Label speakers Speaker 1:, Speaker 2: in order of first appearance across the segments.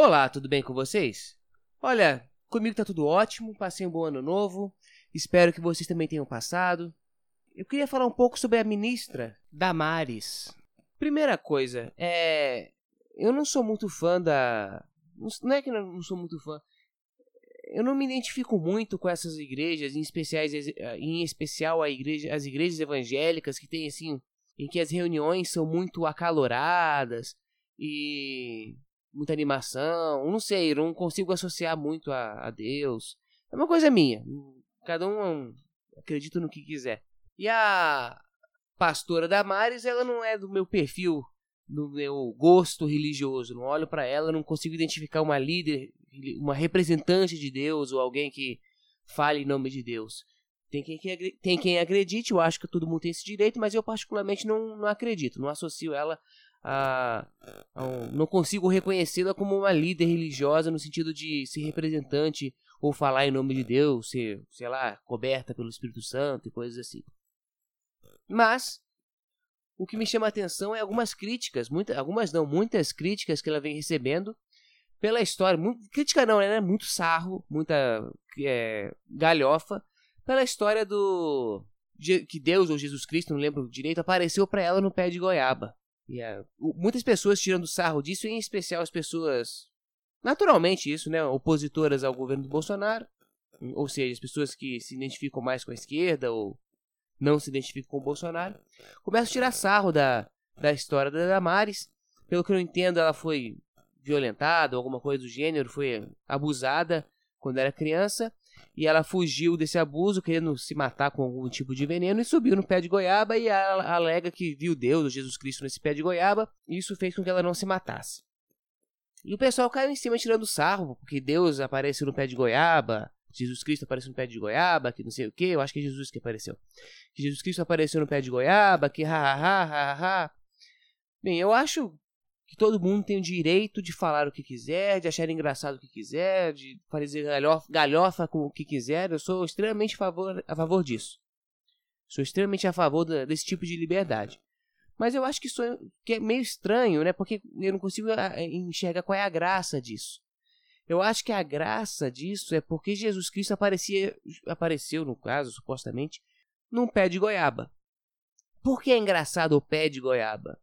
Speaker 1: Olá, tudo bem com vocês? Olha, comigo tá tudo ótimo, passei um bom ano novo, espero que vocês também tenham passado. Eu queria falar um pouco sobre a ministra Damares. Primeira coisa, é. Eu não sou muito fã da. Não é que eu não sou muito fã. Eu não me identifico muito com essas igrejas, em, especiais, em especial a igreja, as igrejas evangélicas que tem assim, em que as reuniões são muito acaloradas e muita animação. Não sei, não consigo associar muito a, a Deus. É uma coisa minha. Cada um acredita no que quiser. E a pastora Damares, ela não é do meu perfil, do meu gosto religioso. Não olho para ela, não consigo identificar uma líder, uma representante de Deus ou alguém que fale em nome de Deus. Tem quem, tem quem acredite, eu acho que todo mundo tem esse direito, mas eu particularmente não, não acredito, não associo ela a, a um, não consigo reconhecê-la como uma líder religiosa no sentido de ser representante ou falar em nome de Deus, ser, sei lá, coberta pelo Espírito Santo e coisas assim. Mas o que me chama a atenção é algumas críticas, muita, algumas não, muitas críticas que ela vem recebendo pela história. Muito, crítica não, né? Muito sarro, muita é, galhofa pela história do que Deus ou Jesus Cristo, não lembro direito, apareceu para ela no pé de goiaba. Muitas pessoas tirando sarro disso, em especial as pessoas, naturalmente isso, né, opositoras ao governo do Bolsonaro, ou seja, as pessoas que se identificam mais com a esquerda ou não se identificam com o Bolsonaro, começam a tirar sarro da, da história da Damares. Pelo que eu entendo, ela foi violentada, alguma coisa do gênero, foi abusada quando era criança e ela fugiu desse abuso, querendo se matar com algum tipo de veneno, e subiu no pé de goiaba e ela alega que viu Deus Jesus Cristo nesse pé de goiaba, e isso fez com que ela não se matasse. E o pessoal caiu em cima tirando sarro, porque Deus apareceu no pé de goiaba, Jesus Cristo apareceu no pé de goiaba, que não sei o que, eu acho que é Jesus que apareceu. Que Jesus Cristo apareceu no pé de goiaba, que ha ha ha ha ha. Bem, eu acho que todo mundo tem o direito de falar o que quiser, de achar engraçado o que quiser, de fazer galhofa, galhofa com o que quiser. Eu sou extremamente a favor, a favor disso. Sou extremamente a favor da, desse tipo de liberdade. Mas eu acho que isso é, que é meio estranho, né? Porque eu não consigo ah, enxergar qual é a graça disso. Eu acho que a graça disso é porque Jesus Cristo aparecia, apareceu, no caso, supostamente, num pé de goiaba. Por que é engraçado o pé de goiaba?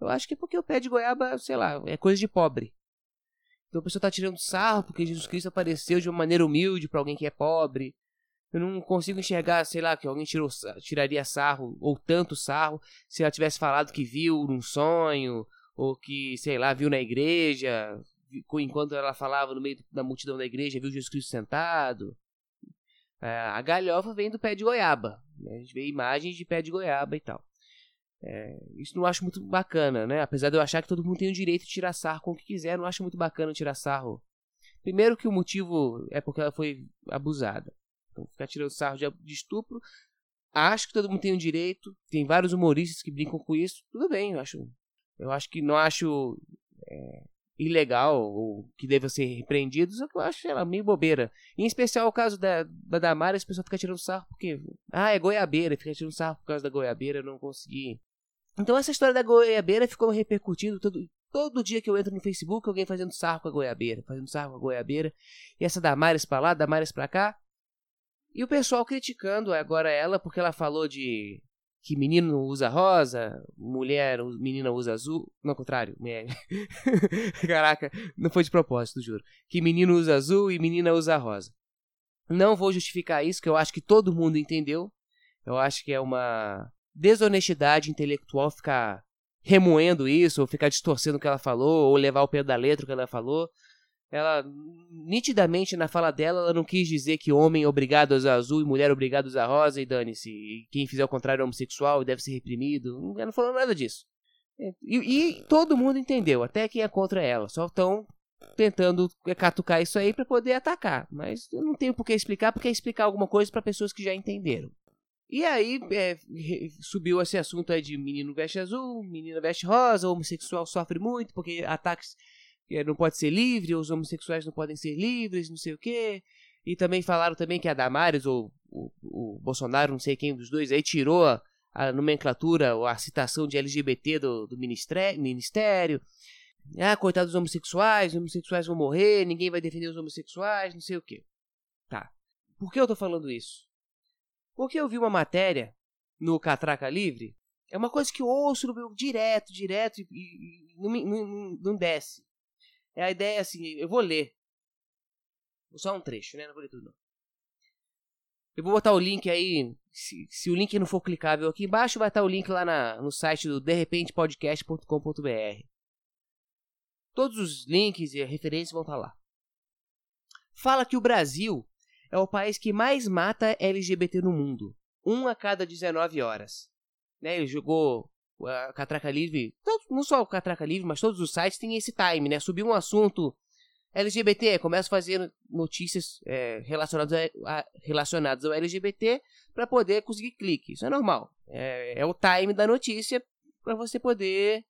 Speaker 1: Eu acho que é porque o pé de goiaba, sei lá, é coisa de pobre. Então a pessoa tá tirando sarro porque Jesus Cristo apareceu de uma maneira humilde para alguém que é pobre. Eu não consigo enxergar, sei lá, que alguém tirou, tiraria sarro, ou tanto sarro, se ela tivesse falado que viu num sonho, ou que, sei lá, viu na igreja, enquanto ela falava no meio da multidão da igreja, viu Jesus Cristo sentado. É, a galhofa vem do pé de goiaba. Né? A gente vê imagens de pé de goiaba e tal. É, isso não acho muito bacana, né? Apesar de eu achar que todo mundo tem o direito de tirar sarro com o que quiser, não acho muito bacana tirar sarro. Primeiro que o motivo é porque ela foi abusada. Então ficar tirando sarro de, de estupro, acho que todo mundo tem o direito. Tem vários humoristas que brincam com isso. Tudo bem, eu acho. Eu acho que não acho é, ilegal ou que deva ser repreendido, só que eu acho ela meio bobeira. Em especial o caso da, da Damares, a pessoa fica tirando sarro porque. Ah, é goiabeira, fica tirando sarro por causa da goiabeira, eu não consegui então essa história da goiabeira ficou repercutindo todo, todo dia que eu entro no Facebook, alguém fazendo sarro com a goiabeira, fazendo sarro com a goiabeira. E essa Damares pra lá, Damares pra cá. E o pessoal criticando agora ela porque ela falou de que menino usa rosa, mulher, menina usa azul. Não, ao contrário. É... Caraca, não foi de propósito, juro. Que menino usa azul e menina usa rosa. Não vou justificar isso, que eu acho que todo mundo entendeu. Eu acho que é uma desonestidade intelectual ficar remoendo isso, ou ficar distorcendo o que ela falou, ou levar o pé da letra o que ela falou. Ela, nitidamente, na fala dela, ela não quis dizer que homem obrigado a usar azul e mulher obrigado a usar rosa e dane-se. E quem fizer o contrário é homossexual e deve ser reprimido. Ela não falou nada disso. E, e, todo mundo entendeu, até quem é contra ela. Só estão tentando catucar isso aí para poder atacar. Mas eu não tenho por que explicar, porque é explicar alguma coisa para pessoas que já entenderam. E aí é, subiu esse assunto aí de menino veste azul, menina veste rosa, homossexual sofre muito porque ataques é, não pode ser livre, os homossexuais não podem ser livres, não sei o quê. E também falaram também que a Damares ou o, o Bolsonaro, não sei quem dos dois, aí tirou a, a nomenclatura ou a citação de LGBT do, do ministério. Ah, coitados dos homossexuais, os homossexuais vão morrer, ninguém vai defender os homossexuais, não sei o quê. Tá. Por que eu tô falando isso? Porque eu vi uma matéria no Catraca Livre, é uma coisa que eu ouço no, direto, direto, e, e, não, não, não desce. É a ideia assim, eu vou ler. Só um trecho, né? Não vou ler tudo não. Eu vou botar o link aí. Se, se, o link não for clicável aqui embaixo, vai estar o link lá na, no site do derrepentepodcast.com.br. Todos os links e referências vão estar lá. Fala que o Brasil é o país que mais mata LGBT no mundo. Um a cada 19 horas. Né, ele jogou a Catraca Livre, não só o Catraca Livre, mas todos os sites têm esse time, né? Subiu um assunto LGBT, começa a fazer notícias é, relacionadas, a, relacionadas ao LGBT para poder conseguir clique. Isso é normal. É, é o time da notícia para você poder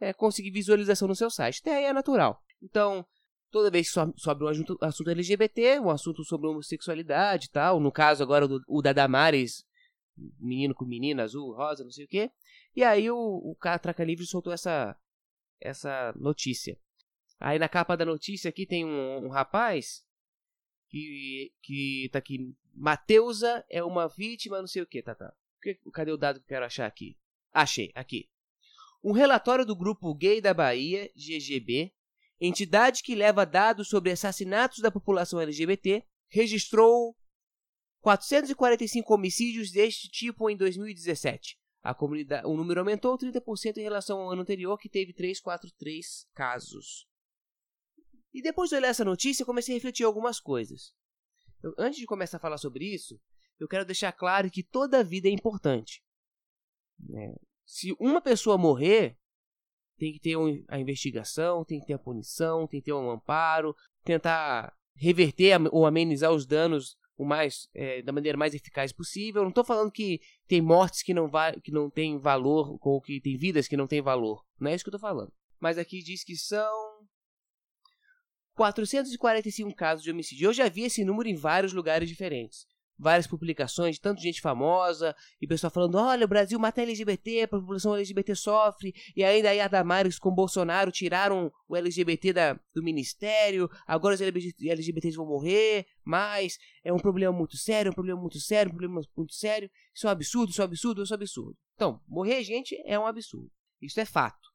Speaker 1: é, conseguir visualização no seu site. Até aí é natural. Então, toda vez que sobe um assunto, LGBT, um assunto sobre homossexualidade e tal, no caso agora do, o da Damares, menino com menina, azul, rosa, não sei o quê, e aí o, o Catraca Livre soltou essa, essa notícia. Aí na capa da notícia aqui tem um, um rapaz que, que tá aqui. Mateusa é uma vítima, não sei o que, tá, tá. Cadê o dado que eu quero achar aqui? Achei, aqui. Um relatório do grupo Gay da Bahia, GGB, entidade que leva dados sobre assassinatos da população LGBT, registrou 445 homicídios deste tipo em 2017. A comunidade, o número aumentou 30% em relação ao ano anterior, que teve 343 casos. E depois de olhar essa notícia, comecei a refletir algumas coisas. Eu, antes de começar a falar sobre isso, eu quero deixar claro que toda vida é importante. É, se uma pessoa morrer, tem que ter um, a investigação, tem que ter a punição, tem que ter um amparo, tentar reverter ou amenizar os danos o mais é, da maneira mais eficaz possível. Não estou falando que tem mortes que não, que não têm valor ou que tem vidas que não têm valor. Não é isso que eu estou falando. Mas aqui diz que são 445 casos de homicídio. Eu já vi esse número em vários lugares diferentes. Várias publicações, tanto gente famosa, e pessoal falando: olha, o Brasil mata LGBT, a população LGBT sofre, e ainda aí a Damares com Bolsonaro tiraram o LGBT da, do ministério, agora os LGBTs vão morrer, mas é um problema muito sério, um problema muito sério, um problema muito sério. Isso é um absurdo, isso é um absurdo, isso é um absurdo. Então, morrer gente é um absurdo. Isso é fato.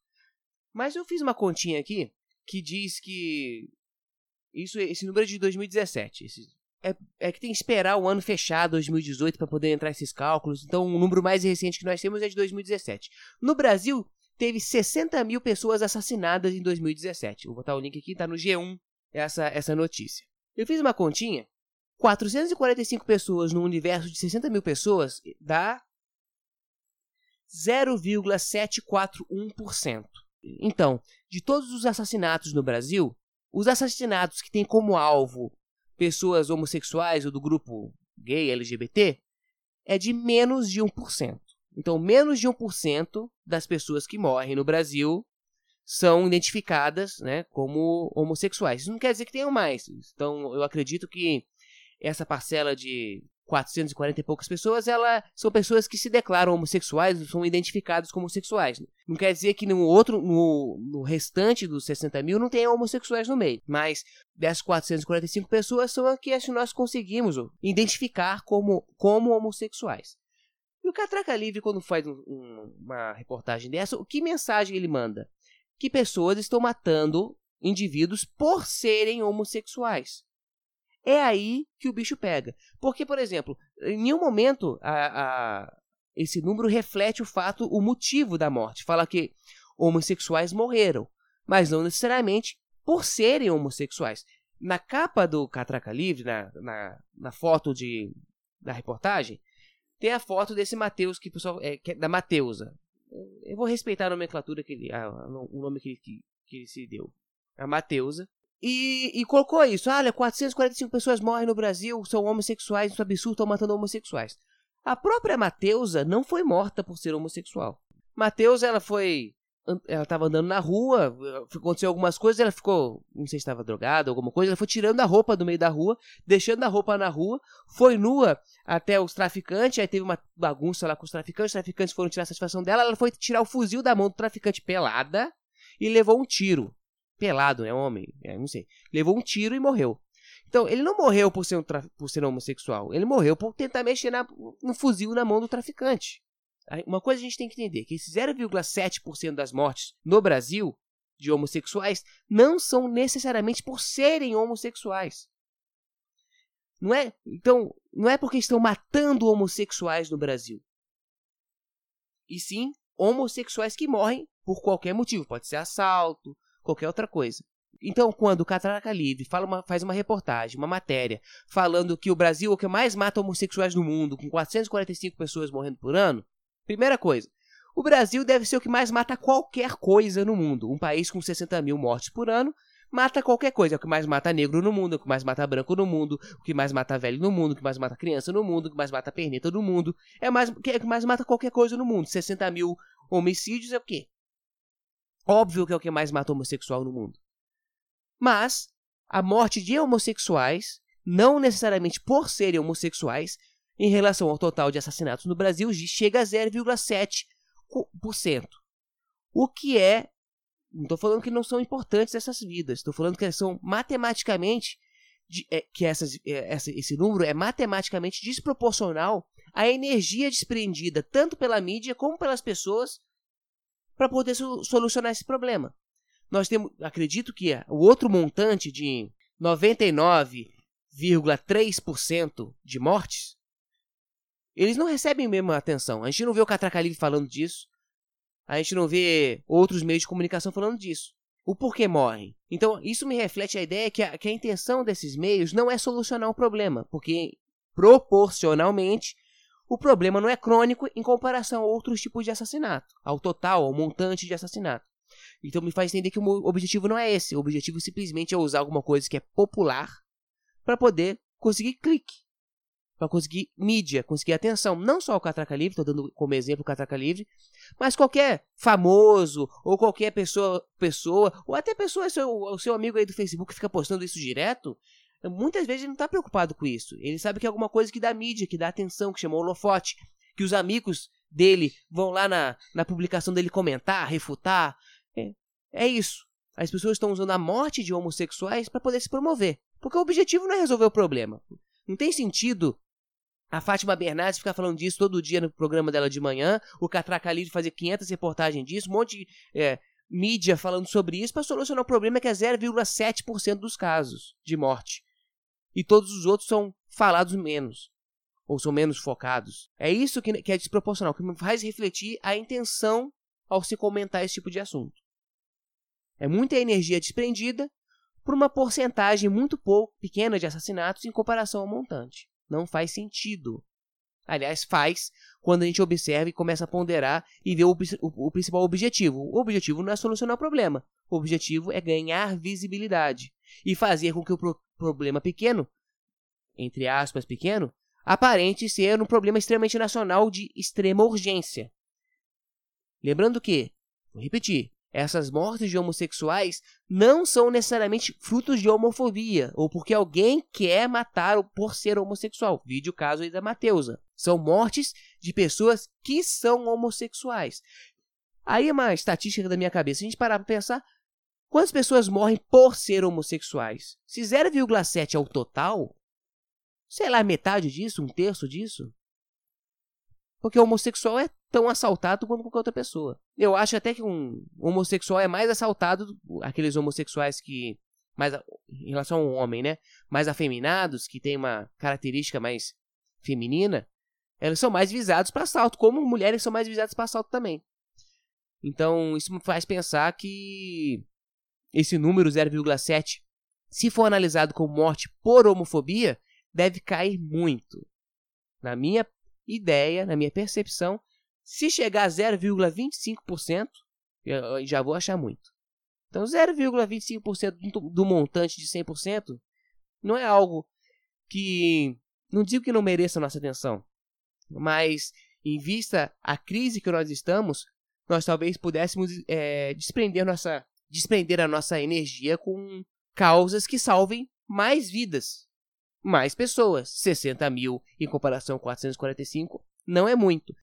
Speaker 1: Mas eu fiz uma continha aqui que diz que isso, esse número é de 2017. Esse, é, é, que tem que esperar o ano fechado, 2018, para poder entrar esses cálculos. Então, o número mais recente que nós temos é de 2017. No Brasil, teve 60 mil pessoas assassinadas em 2017. Vou botar o link aqui, tá no G1 essa, essa notícia. Eu fiz uma continha. 445 pessoas no universo de 60 mil pessoas dá 0,741%. Então, de todos os assassinatos no Brasil, os assassinatos que têm como alvo pessoas homossexuais ou do grupo gay, LGBT, é de menos de 1%. Então, menos de 1% das pessoas que morrem no Brasil são identificadas né, como homossexuais. Isso não quer dizer que tenham mais. Então, eu acredito que essa parcela de 440 e poucas pessoas, ela são pessoas que se declaram homossexuais, são identificadas como homossexuais. Não quer dizer que no outro, no, no restante dos 60 mil não tenha homossexuais no meio, mas dessas 445 pessoas são as que nós conseguimos identificar como, como homossexuais. E o Catraca Livre, quando faz um, um, uma reportagem dessa, que mensagem ele manda? Que pessoas estão matando indivíduos por serem homossexuais é aí que o bicho pega. Porque, por exemplo, em nenhum momento a, a, esse número reflete o fato, o motivo da morte. Fala que homossexuais morreram, mas não necessariamente por serem homossexuais. Na capa do Catraca Livre, na, na, na foto de, da reportagem, tem a foto desse Mateus, que, pessoal, é, que é da Mateusa. Eu vou respeitar a nomenclatura, que ele, a, o nome que, que, que ele se deu. A Mateusa. E, e, colocou isso. Olha, 445 pessoas morrem no Brasil, são homossexuais, isso é absurdo, estão matando homossexuais. A própria Mateusa não foi morta por ser homossexual. Mateusa, ela foi. Ela estava andando na rua, aconteceu algumas coisas, ela ficou. Não sei se estava drogada, alguma coisa, ela foi tirando a roupa do meio da rua, deixando a roupa na rua, foi nua até os traficantes, aí teve uma bagunça lá com os traficantes, os traficantes foram tirar a satisfação dela, ela foi tirar o fuzil da mão do traficante pelada e levou um tiro. Pelado, né? Homem, é, não sei. Levou um tiro e morreu. Então, ele não morreu por ser, um por ser homossexual. Ele morreu por tentar mexer na, no fuzil na mão do traficante. Uma coisa a gente tem que entender: que esse 0,7% das mortes no Brasil de homossexuais não são necessariamente por serem homossexuais. Não é? Então, não é porque estão matando homossexuais no Brasil. E sim homossexuais que morrem por qualquer motivo. Pode ser assalto, qualquer outra coisa. Então, quando o Catraca Livre uma, faz uma reportagem, uma matéria, falando que o Brasil é o que mais mata homossexuais no mundo, com 445 pessoas morrendo por ano, primeira coisa, o Brasil deve ser o que mais mata qualquer coisa no mundo. Um país com 60 mil mortes por ano mata qualquer coisa. É o que mais mata negro no mundo, é o que mais mata branco no mundo, o que mais mata velho no mundo, o que mais mata criança no mundo, o que mais mata perneta no mundo. É, mais, é o que mais mata qualquer coisa no mundo. 60 mil homicídios é o quê? Óbvio que é o que mais mata homossexual no mundo. Mas a morte de homossexuais, não necessariamente por serem homossexuais, em relação ao total de assassinatos no Brasil, chega a 0,7%. O que é não estou falando que não são importantes essas vidas, estou falando que são matematicamente de, é, que essas, é, essa, esse número é matematicamente desproporcional à energia desprendida tanto pela mídia como pelas pessoas para poder so, solucionar esse problema. Nós temos, acredito que é, o outro montante de 99,3% de mortes, eles não recebem a mesma atenção. A gente não vê o Catraca Livre falando disso, a gente não vê outros meios de comunicação falando disso. O porquê morrem. Então, isso me reflete a ideia que a, que a intenção desses meios não é solucionar o problema, porque proporcionalmente o problema não é crônico em comparação a outros tipos de assassinato, ao total, ao montante de assassinato. Então me faz entender que o objetivo não é esse. O objetivo simplesmente é usar alguma coisa que é popular para poder conseguir clique para conseguir mídia, conseguir atenção. Não só o Catraca Livre, estou dando como exemplo o Catraca Livre, mas qualquer famoso, ou qualquer pessoa, pessoa ou até pessoa, seu, o seu amigo aí do Facebook que fica postando isso direto, muitas vezes ele não está preocupado com isso. Ele sabe que é alguma coisa que dá mídia, que dá atenção, que chamou holofote, que os amigos dele vão lá na, na publicação dele comentar, refutar. É, é isso. As pessoas estão usando a morte de homossexuais para poder se promover. Porque o objetivo não é resolver o problema. Não tem sentido a Fátima Bernardes fica falando disso todo dia no programa dela de manhã. O Catraca Livre fazer 500 reportagens disso. Um monte de é, mídia falando sobre isso para solucionar o problema que é 0,7% dos casos de morte. E todos os outros são falados menos. Ou são menos focados. É isso que, que é desproporcional, que me faz refletir a intenção ao se comentar esse tipo de assunto. É muita energia desprendida por uma porcentagem muito pouco pequena de assassinatos em comparação ao montante. Não faz sentido. Aliás, faz quando a gente observa e começa a ponderar e ver o, o, o, principal objetivo. O objetivo não é solucionar o problema. O objetivo é ganhar visibilidade e fazer com que o pro problema pequeno, entre aspas, pequeno, aparente ser um problema extremamente nacional de extrema urgência. Lembrando que, vou repetir, essas mortes de homossexuais não são necessariamente frutos de homofobia ou porque alguém quer matar por ser homossexual. Vídeo caso aí da Mateusa. São mortes de pessoas que são homossexuais. Aí é uma estatística da minha cabeça. Se a gente parar para pensar, quantas pessoas morrem por ser homossexuais? Se 0,7 é o total, sei lá, metade disso, um terço disso, porque o homossexual é tão assaltado quanto qualquer outra pessoa. Eu acho até que um homossexual é mais assaltado, aqueles homossexuais que. Mais, em relação ao homem, né? Mais afeminados, que tem uma característica mais feminina, eles são mais visados para assalto, como mulheres são mais visadas para assalto também. Então, isso me faz pensar que esse número 0,7, se for analisado como morte por homofobia, deve cair muito. Na minha ideia, na minha percepção, se chegar a 0,25%, eu já vou achar muito. Então, 0,25% do montante de 100% não é algo que. Não digo que não mereça nossa atenção, mas em vista à crise que nós estamos, nós talvez pudéssemos é, desprender, nossa, desprender a nossa energia com causas que salvem mais vidas mais pessoas. 60 mil em comparação com 445 não é muito.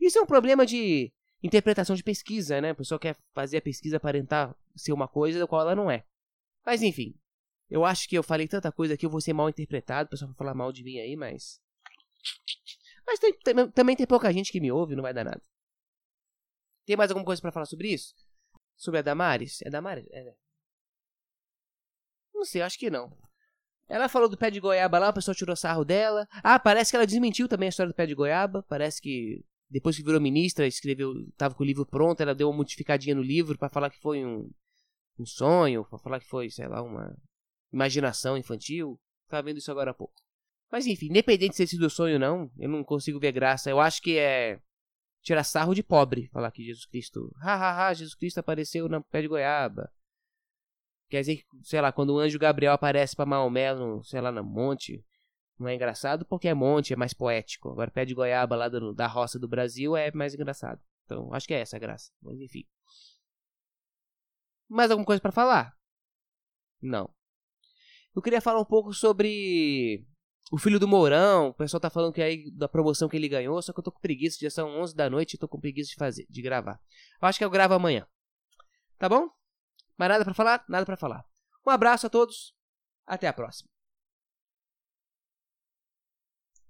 Speaker 1: Isso é um problema de interpretação de pesquisa, né? A pessoa quer fazer a pesquisa aparentar ser uma coisa da qual ela não é. Mas enfim, eu acho que eu falei tanta coisa que eu vou ser mal interpretado, o pessoal vai falar mal de mim aí, mas. Mas tem, tem, também tem pouca gente que me ouve, não vai dar nada. Tem mais alguma coisa para falar sobre isso? Sobre a Damares? É Damares? É. Né? Não sei, acho que não. Ela falou do pé de goiaba lá, o pessoal tirou sarro dela. Ah, parece que ela desmentiu também a história do pé de goiaba. Parece que depois que virou ministra, escreveu, tava com o livro pronto, ela deu uma modificadinha no livro para falar que foi um, um sonho, para falar que foi, sei lá, uma imaginação infantil. Tava vendo isso agora há pouco. Mas enfim, independente de ter sido sonho ou não, eu não consigo ver graça. Eu acho que é tirar sarro de pobre falar que Jesus Cristo, hahaha, Jesus Cristo apareceu na pé de goiaba. Quer dizer sei lá, quando o anjo Gabriel aparece para Maomé, no, sei lá, no monte, não é engraçado porque é monte, é mais poético. Agora pé de goiaba lá do, da roça do Brasil é mais engraçado. Então, acho que é essa a graça. Mas enfim. Mais alguma coisa para falar? Não. Eu queria falar um pouco sobre o filho do Mourão. O pessoal tá falando que aí da promoção que ele ganhou, só que eu tô com preguiça, já são 11 da noite e tô com preguiça de fazer, de gravar. Eu acho que eu gravo amanhã. Tá bom? Mais nada para falar? Nada para falar. Um abraço a todos. Até a próxima.